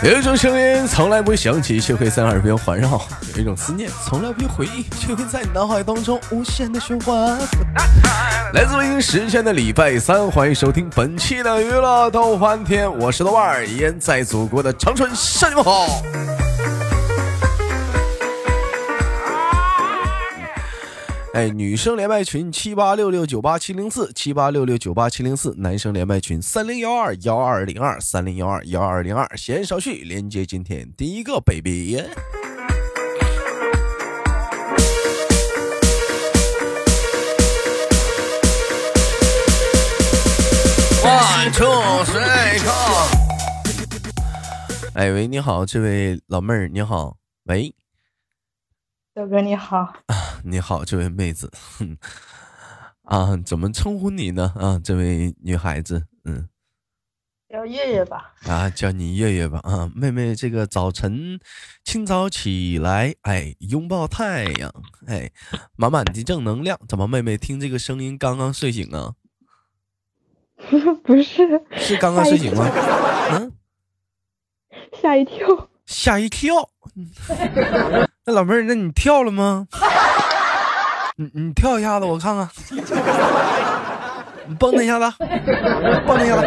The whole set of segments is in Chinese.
有一种声音从来不会响起，却会在耳边环绕；有一种思念从来不会回忆，却会在你脑海当中无限的循环。来自北京时间的礼拜三，欢迎收听本期的娱乐逗翻天，我是豆瓣儿，依然在祖国的长春向你们好。哎，女生连麦群七八六六九八七零四七八六六九八七零四，男生连麦群三零幺二幺二零二三零幺二幺二零二。闲言少叙，连接今天第一个 baby。One two three go。哎喂，你好，这位老妹儿，你好，喂。豆哥你好，你好，这位妹子，啊，怎么称呼你呢？啊，这位女孩子，嗯，叫月月吧。啊，叫你月月吧。啊，妹妹，这个早晨清早起来，哎，拥抱太阳，哎，满满的正能量。怎么，妹妹听这个声音刚刚睡醒啊？不是，是刚刚睡醒吗？嗯，吓一跳，吓一跳。那老妹儿，那你跳了吗？你你跳一下子，我看看。你蹦跶一下子，蹦跶一下子。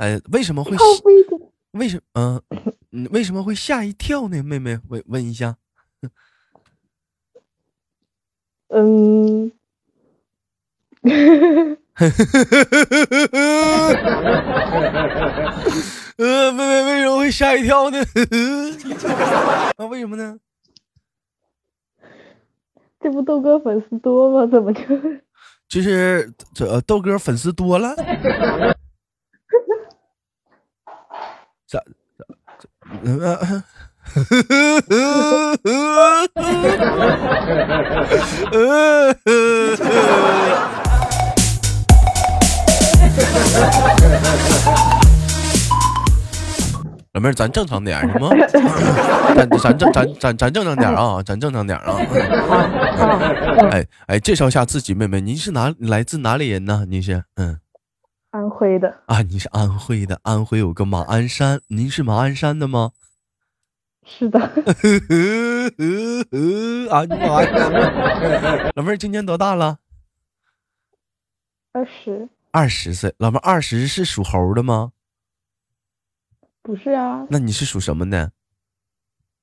哎，为什么会？为什么？嗯，为什么会吓一跳呢？妹妹，问问一下。嗯。呃，为为为什么会吓一跳呢？啊，为什么呢？这不豆哥粉丝多吗？怎么就？就是这豆哥粉丝多了？咋 咋？老妹儿，咱正常点行吗？咱咱正咱咱咱正常点啊，咱正常点啊。哎哎，介绍一下自己，妹妹，您是哪来自哪里人呢？您是嗯，安徽的啊，你是安徽的，安徽有个马鞍山，您是马鞍山的吗？是的。啊，你马鞍山。老妹儿今年多大了？二十。二十岁，老妹儿二十是属猴的吗？不是啊，那你是属什么的？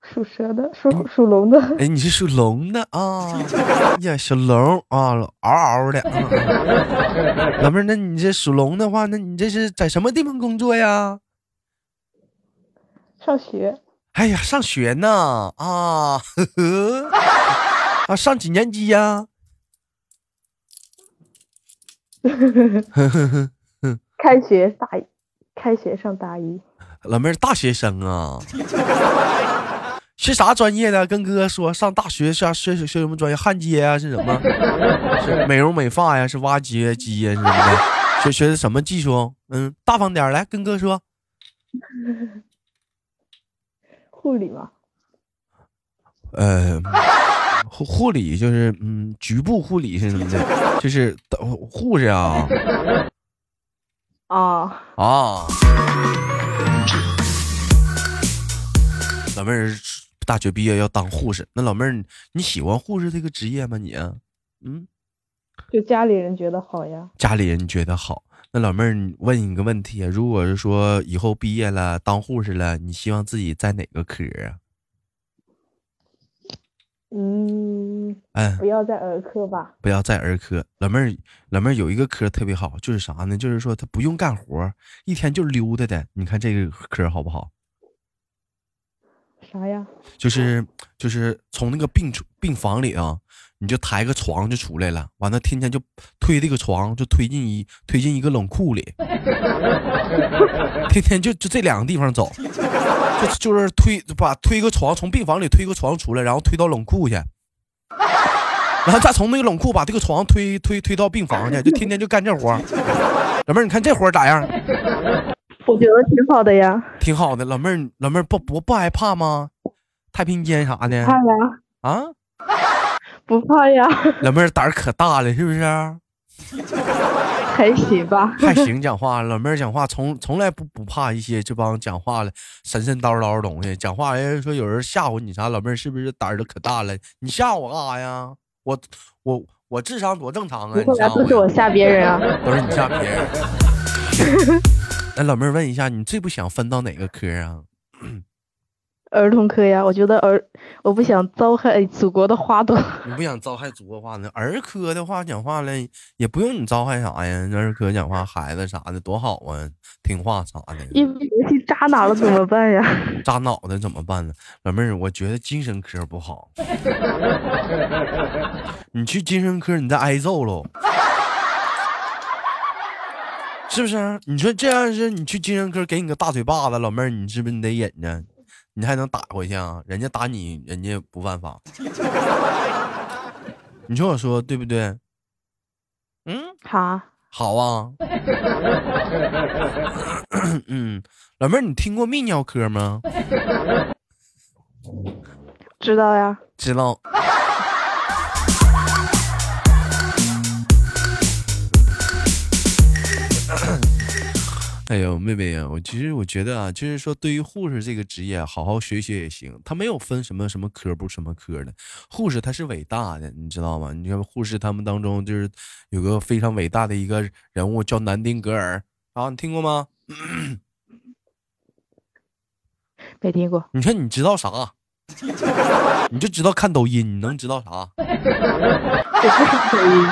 属蛇的，属属龙的。哎，你是属龙的啊？呀，小龙啊，嗷嗷的。老妹儿，那你这属龙的话，那你这是在什么地方工作呀？上学。哎呀，上学呢啊？呵呵。啊，上几年级呀？呵呵呵。开学大一，开学上大一。老妹儿，大学生啊，学啥专业的？跟哥说上大学学学学什么专业？焊接啊？是什么？是美容美发呀？是挖掘机呀？是什么的？学学的什么技术？嗯，大方点来跟哥说。护理吗？呃，护护理就是嗯，局部护理是什么的？就是护士啊。啊啊。老妹儿大学毕业要当护士，那老妹儿你喜欢护士这个职业吗？你嗯，就家里人觉得好呀。家里人觉得好，那老妹儿问你个问题啊，如果是说以后毕业了当护士了，你希望自己在哪个科啊？嗯，哎，不要在儿科吧。不要在儿科。老妹儿，老妹儿有一个科特别好，就是啥呢？就是说他不用干活，一天就溜达的。你看这个科好不好？啥呀？就是就是从那个病病房里啊，你就抬个床就出来了，完了天天就推这个床，就推进一推进一个冷库里，天天就就这两个地方走，就就是推把推个床从病房里推个床出来，然后推到冷库去，然后再从那个冷库把这个床推推推到病房去，就天天就干这活。老妹儿，你看这活咋样？我觉得挺好的呀，挺好的，老妹儿，老妹儿不不不害怕吗？太平间啥的？怕呀？啊？不怕呀？老妹儿胆儿可大了，是不是？还行吧，还行。讲话，老妹儿讲话从从来不不怕一些这帮讲话了神神叨叨的东西。讲话人说有人吓唬你啥，老妹儿是不是胆儿都可大了？你吓我干啥呀？我我我智商多正常啊！不会都是我吓别人啊，都是你吓别人。那老妹儿问一下，你最不想分到哪个科啊？儿童科呀，我觉得儿，我不想糟害祖国的花朵。你不想糟害祖国花朵？儿科的话讲话了，也不用你糟害啥呀。儿科讲话，孩子啥的多好啊，听话啥的。一不小心扎哪了怎么办呀？扎脑袋怎么办呢？老妹儿，我觉得精神科不好。你去精神科，你再挨揍喽。是不是？你说这样是，你去精神科给你个大嘴巴子，老妹儿，你是不是你得忍着？你还能打回去啊？人家打你，人家不犯法。你说我说对不对？嗯，好，好啊。嗯，老妹儿，你听过泌尿科吗？知道呀，知道。哎呦，妹妹呀，我其实我觉得啊，就是说，对于护士这个职业，好好学学也行。他没有分什么什么科不什么科的，护士他是伟大的，你知道吗？你看护士他们当中就是有个非常伟大的一个人物叫南丁格尔啊，你听过吗？没听过。你看你知道啥？你就知道看抖音，你能知道啥？抖音，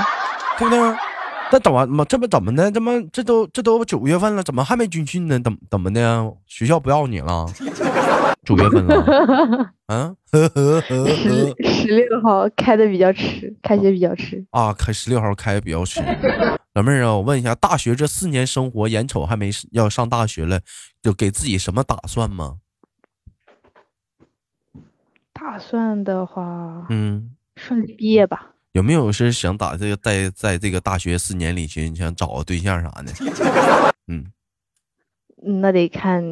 对不对？那怎么这不怎么的？怎么这都这都九月份了，怎么还没军训呢？怎么怎么的？学校不要你了？九月份了？啊？十十六号开的比较迟，开学比较迟啊！开十六号开的比较迟。老妹儿啊，我问一下，大学这四年生活，眼瞅还没要上大学了，就给自己什么打算吗？打算的话，嗯，顺利毕业吧。有没有是想打这个在在这个大学四年里去想找个对象啥的？嗯，那得看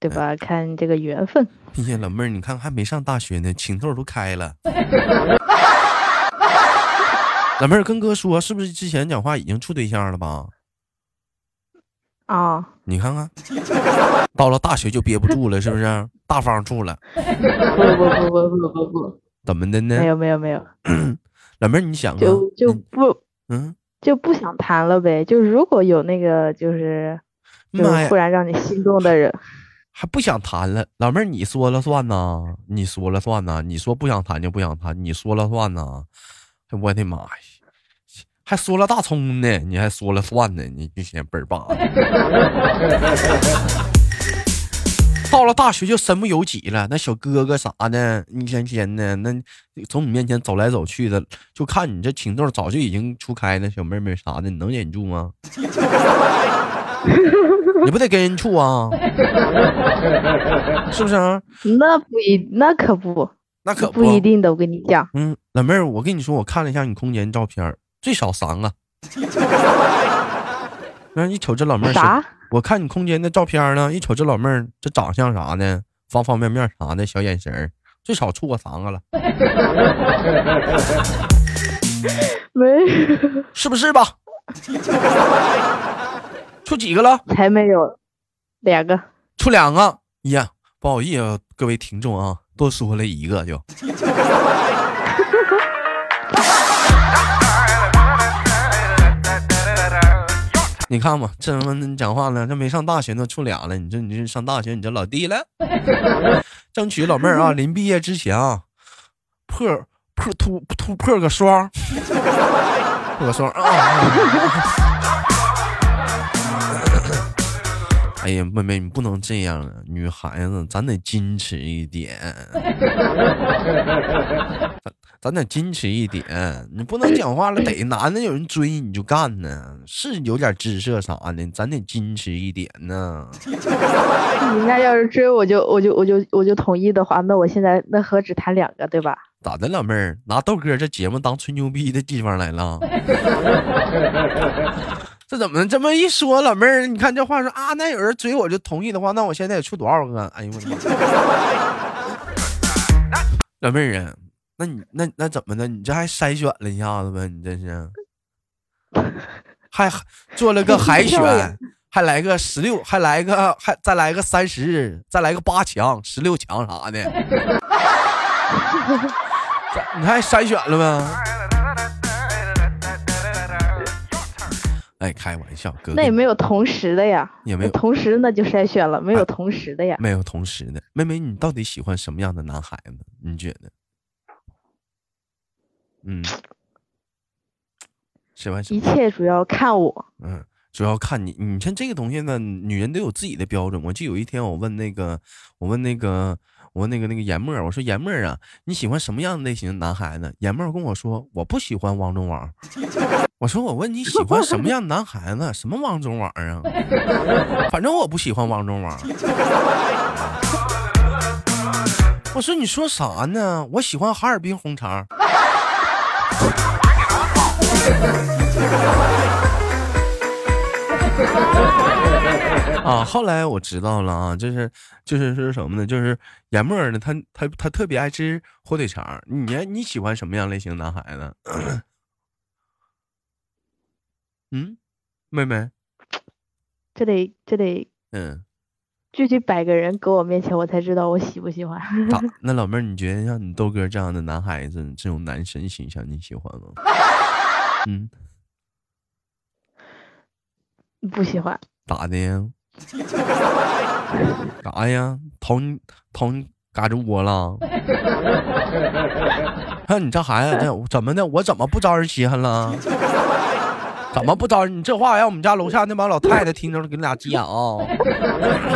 对吧？看这个缘分。哎呀，老妹儿，你看还没上大学呢，情窦都开了。老妹儿跟哥说，是不是之前讲话已经处对象了吧？啊，你看看，到了大学就憋不住了，是不是？大方处了？不不不不不不不，怎么的呢？没有没有没有。老妹儿，你想就就不嗯就不想谈了呗？就如果有那个就是就突然让你心动的人，还不想谈了？老妹儿，你说了算呐？你说了算呐？你说不想谈就不想谈，你说了算呐？我的妈呀，还说了大葱呢？你还说了算呢？你一天倍儿棒。到了大学就身不由己了，那小哥哥啥的，一天天的那从你面前走来走去的，就看你这情窦早就已经初开了，小妹妹啥的，你能忍住吗？你不得跟人处啊？是不是？啊那不一，那可不，那可不一定的。我跟你讲，嗯，老妹儿，我跟你说，我看了一下你空间照片，最少三个。那你瞅这老妹儿啥？我看你空间的照片呢，一瞅这老妹儿这长相啥的，方方面面啥的，小眼神儿最少处过三个了，没，是不是吧？处几个了？才没有，两个，处两个。呀，不好意思，各位听众啊，多说了一个就。你看嘛，这他妈讲话呢，这没上大学呢，处俩了。你这你这上大学，你这老弟了，争取老妹儿啊，临毕业之前啊，破破突突破个双，破个双啊。哎呀，妹妹，你不能这样啊！女孩子，咱得矜持一点，咱咱得矜持一点。你不能讲话了，得男的有人追你就干呢，是有点姿色啥的，咱得矜持一点呢。人家要是追我就我就我就我就同意的话，那我现在那何止谈两个，对吧？咋的，老妹儿拿豆哥这节目当吹牛逼的地方来了？这怎么这么一说，老妹儿？你看这话说啊，那有人追我就同意的话，那我现在得处多少个？哎呦我的妈！老妹儿啊，那你那那怎么的？你这还筛选了一下子呗？你这是 还做了个海选，还来个十六，还来个还再来个三十，再来个八强、十六强啥的。你还筛选了吗？哎，开玩笑，哥。那也没有同时的呀，也没有同时，那就筛选了，没有同时的呀。没有同时的，妹妹，你到底喜欢什么样的男孩子？你觉得？嗯，喜欢一切主要看我。嗯，主要看你。你像这个东西呢，女人都有自己的标准。我记得有一天，我问那个，我问那个。我问那个那个严墨，我说严墨啊，你喜欢什么样的类型的男孩子？严墨跟我说，我不喜欢王中王。我说我问你喜欢什么样的男孩子？什么王中王啊？反正我不喜欢王中王。我说你说啥呢？我喜欢哈尔滨红肠。啊，后来我知道了啊，就是就是是什么呢？就是严默呢，他他他特别爱吃火腿肠。你你喜欢什么样类型男孩子？嗯，妹妹，这得这得嗯，具体摆个人搁我面前，我才知道我喜不喜欢。那老妹儿，你觉得像你豆哥这样的男孩子，这种男神形象，你喜欢吗？嗯，不喜欢。咋的呀？啥呀？掏你掏你嘎吱窝了？看你这孩子，这怎么的？我怎么不招人稀罕了？怎么不招人？你这话让我们家楼下那帮老太太听着了，给你俩急眼啊！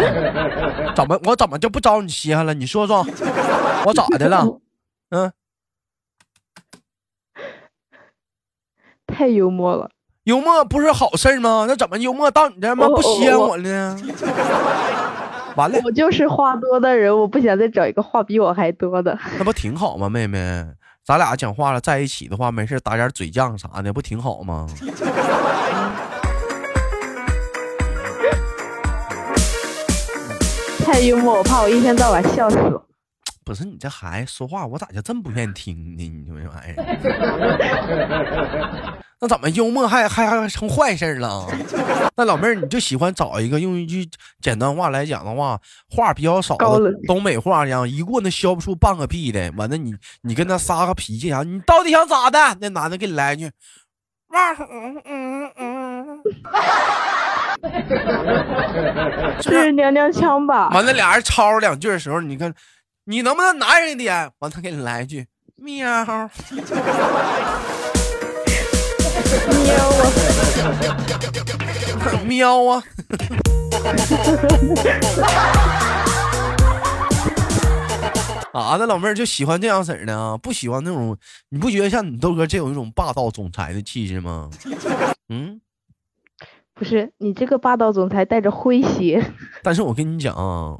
怎么我怎么就不招你稀罕了？你说说，我咋的了？嗯，太幽默了。幽默不是好事吗？那怎么幽默到你这吗？不稀罕我呢？完了，我就是话多的人，我不想再找一个话比我还多的。那不挺好吗，妹妹？咱俩讲话了，在一起的话，没事打点嘴犟啥的，不挺好吗？太幽默，我怕我一天到晚笑死。不是你这孩子说话，我咋就这么不愿意听呢？你这玩意儿。那怎么幽默还还还成坏事了？那老妹儿，你就喜欢找一个用一句简单话来讲的话，话比较少的东北话一样，一过那削不出半个屁的。完了，你你跟他撒个脾气啥？你到底想咋的？那男的给你来一句，嗯嗯嗯，这 是娘娘腔吧？完了，俩人吵吵两句的时候，你看你能不能男人一点？完，他给你来一句喵。喵啊！喵啊！啊，那老妹儿就喜欢这样式儿的啊，不喜欢那种？你不觉得像你豆哥这有一种霸道总裁的气质吗？嗯，不是，你这个霸道总裁带着诙谐。但是我跟你讲啊，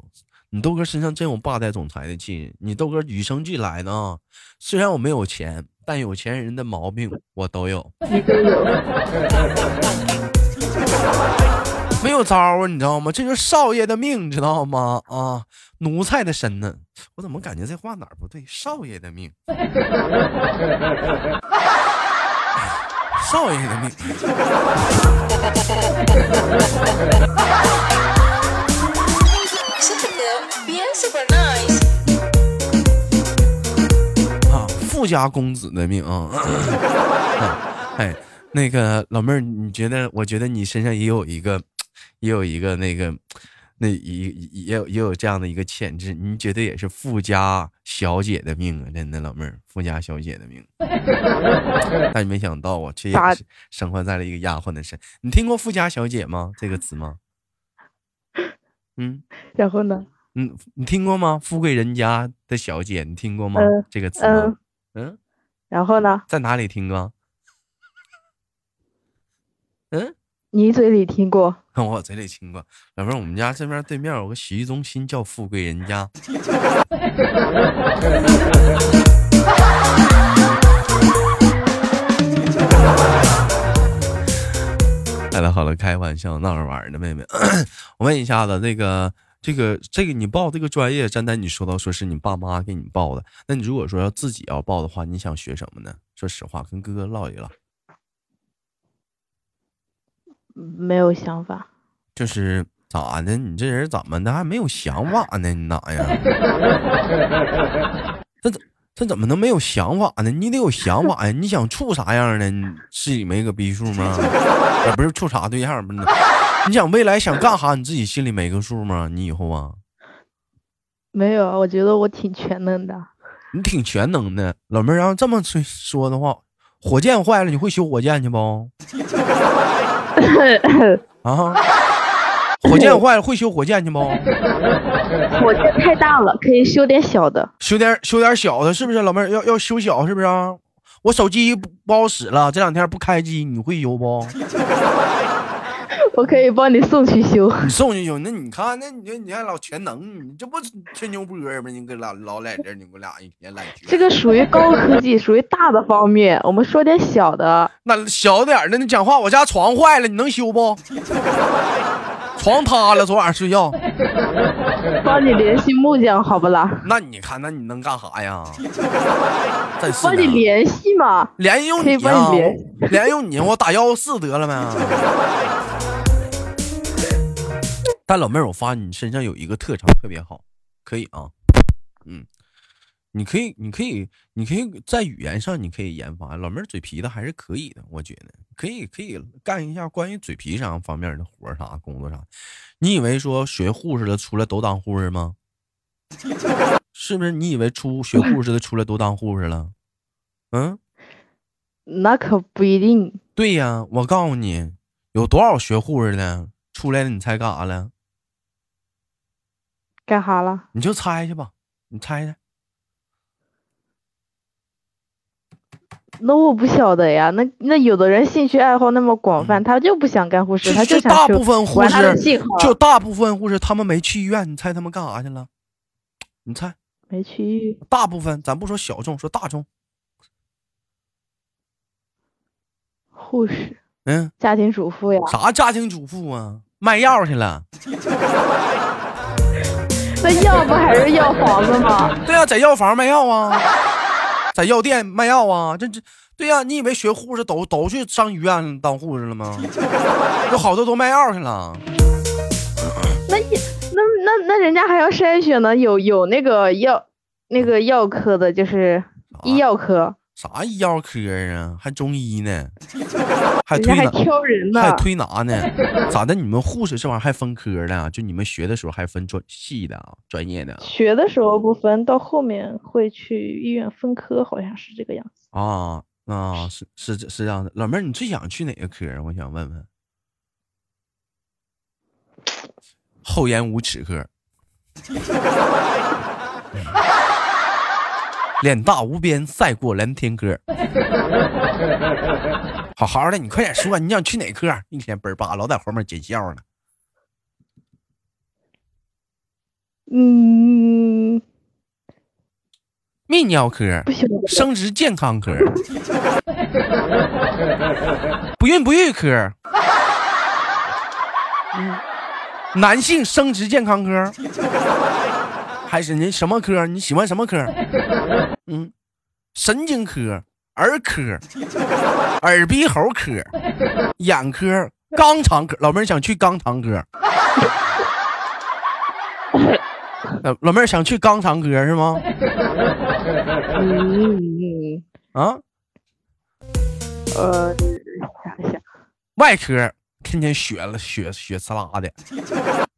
你豆哥身上真有霸道总裁的气。你豆哥与生俱来的啊，虽然我没有钱。但有钱人的毛病我都有，没有招啊，你知道吗？这就是少爷的命，你知道吗？啊，奴才的身呢？我怎么感觉这话哪儿不对？少爷的命，少爷的命。富家公子的命啊！哎，那个老妹儿，你觉得？我觉得你身上也有一个，也有一个那个，那也也有也有这样的一个潜质。你觉得也是富家小姐的命啊？真的，老妹儿，富家小姐的命。但没想到啊，却也是生活在了一个丫鬟的身。你听过富家小姐吗？这个词吗？嗯，然后呢？嗯，你听过吗？富贵人家的小姐，你听过吗？这个词吗？嗯，然后呢？在哪里听过？嗯，你嘴里听过？我嘴里听过。老妹儿，我们家这边对面有个洗浴中心，叫富贵人家。好了好了，开玩笑，闹着玩的，妹妹。我问一下子，那个。这个这个你报这个专业，刚才你说到说是你爸妈给你报的，那你如果说要自己要报的话，你想学什么呢？说实话，跟哥哥唠一唠。没有想法。就是咋的？你这人怎么的还没有想法呢？你哪呀？这怎这怎么能没有想法呢？你得有想法呀！你想处啥样的？你自己没个逼数吗？也不是处啥对象不是？你想未来想干啥？你自己心里没个数吗？你以后啊？没有啊，我觉得我挺全能的。你挺全能的，老妹儿。要这么说说的话，火箭坏了，你会修火箭去不？啊？火箭坏了会修火箭去不？火箭太大了，可以修点小的。修点修点小的，是不是老妹儿要要修小是不是啊？我手机不不好使了，这两天不开机，你会修不？我可以帮你送去修。你送去修，那你看，那你你还老全能，你这不吹牛波吗？你搁老老在这，你们俩一天来这个属于高科技，属于大的方面。我们说点小的。那小点的，你讲话，我家床坏了，你能修不？床塌了，昨晚上睡觉。帮你联系木匠，好不啦？那你看，那你能干啥呀？帮你联系嘛？联系用你啊？联系用你，我打幺幺四得了没？但老妹儿，我发现你身上有一个特长特别好，可以啊，嗯，你可以，你可以，你可以在语言上你可以研发。老妹儿嘴皮子还是可以的，我觉得可以，可以干一下关于嘴皮上方面的活啥工作啥。你以为说学护士的出来都当护士吗？是不是？你以为出学护士的出来都当护士了？嗯，那可不一定。对呀，我告诉你，有多少学护士的出来了，你猜干啥了？干哈了？你就猜去吧，你猜猜。那我不晓得呀。那那有的人兴趣爱好那么广泛，他就不想干护士，他就想大部分护士就大部分护士，他们没去医院，你猜他们干啥去了？你猜？没去医院。大部分，咱不说小众，说大众。护士。嗯。家庭主妇呀。啥家庭主妇啊？卖药去了。那药不还是药房子吗？对呀，在药房卖药啊，在药店卖药啊，这这，对呀，你以为学护士都都去上医院当护士了吗？有好多都卖药去了。那那那那人家还要筛选呢，有有那个药那个药科的，就是医药科。啥医药科啊？还中医呢？还推还挑人呢？还推拿呢？咋的？你们护士这玩意儿还分科的？就你们学的时候还分专系的啊？专业的？学的时候不分，到后面会去医院分科，好像是这个样子。啊啊，是是是这样的。老妹儿，你最想去哪个科？我想问问。厚颜无耻科。脸大无边，赛过蓝天哥。好好的，你快点说，你想去哪科？一天倍儿巴，老在后面捡笑呢。嗯，泌尿科，生殖健康科，不孕不育科，嗯男性生殖健康科。还是你什么科？你喜欢什么科？嗯，神经科、儿科、耳鼻喉科、眼科、肛肠科。老妹儿想去肛肠科。老 老妹儿想去肛肠科是吗？嗯啊？呃，想一想。外科天天血了血血呲啦的。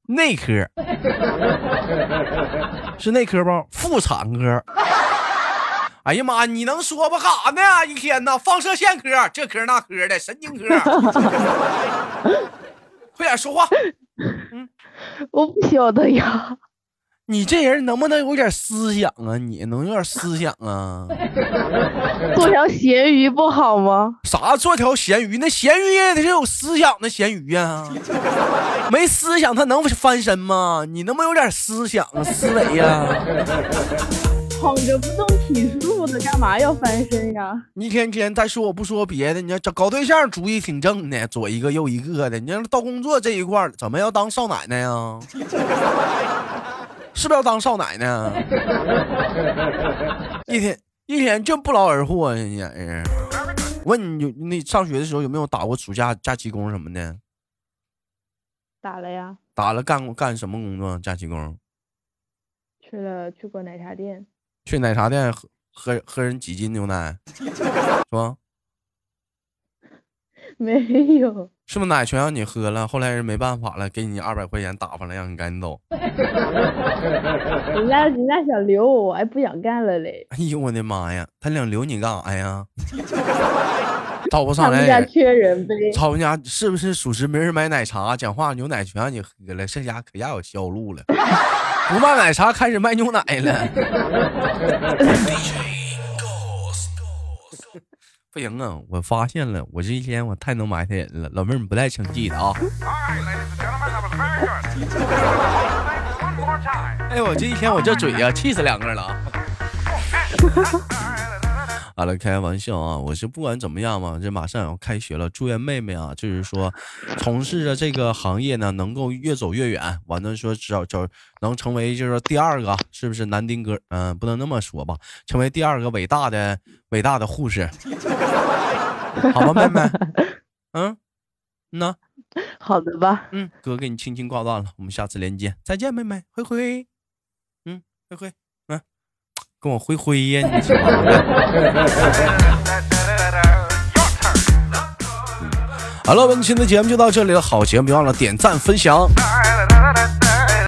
内科是内科不？妇产科。哎呀妈，你能说吧？干啥呢？一天呐，放射线科，这科那科的，神经科。快点说话。嗯，我不晓得呀。你这人能不能有点思想啊？你能有点思想啊？做条咸鱼不好吗？啥做条咸鱼？那咸鱼也得是有思想的咸鱼呀。没思想他能翻身吗？你能不能有点思想思维呀？躺着不动挺舒服的，干嘛要翻身呀？一天天再说我不说别的，你要找搞对象主意挺正的，左一个右一个的。你要到工作这一块怎么要当少奶奶呀？是不是要当少奶奶？一天一天就不劳而获啊！你问你，你上学的时候有没有打过暑假假期工什么的？打了呀，打了干干什么工作？假期工？去了去过奶茶店。去奶茶店喝喝喝人几斤牛奶，是吧？没有，是不是奶全让你喝了？后来人没办法了，给你二百块钱打发了，让你赶紧走。人家人家想留我，我还不想干了嘞。哎呦我的妈呀，他想留你干啥呀？找不上来，们家缺人呗。他们家是不是属实没人买奶茶？讲话牛奶全让你喝了，这家可家有销路了，不卖奶茶开始卖牛奶了。不行啊！我发现了，我这一天我太能埋汰人了。老妹儿，你不带生气的啊？哎呦，我这一天我这嘴呀、气死两个了啊！好了，开玩笑啊！我是不管怎么样嘛，这马上要开学了，祝愿妹妹啊，就是说从事着这个行业呢，能够越走越远。完了说找找能成为就是说第二个，是不是南丁格？嗯、不能那么说吧，成为第二个伟大的伟大的护士，好吧，妹妹？嗯，那，好的吧，嗯，哥给你轻轻挂断了，我们下次连接，再见，妹妹，灰灰，嗯，灰灰，嗯，跟我挥挥呀，你是好了，本期的节目就到这里了，好节目别忘了点赞分享。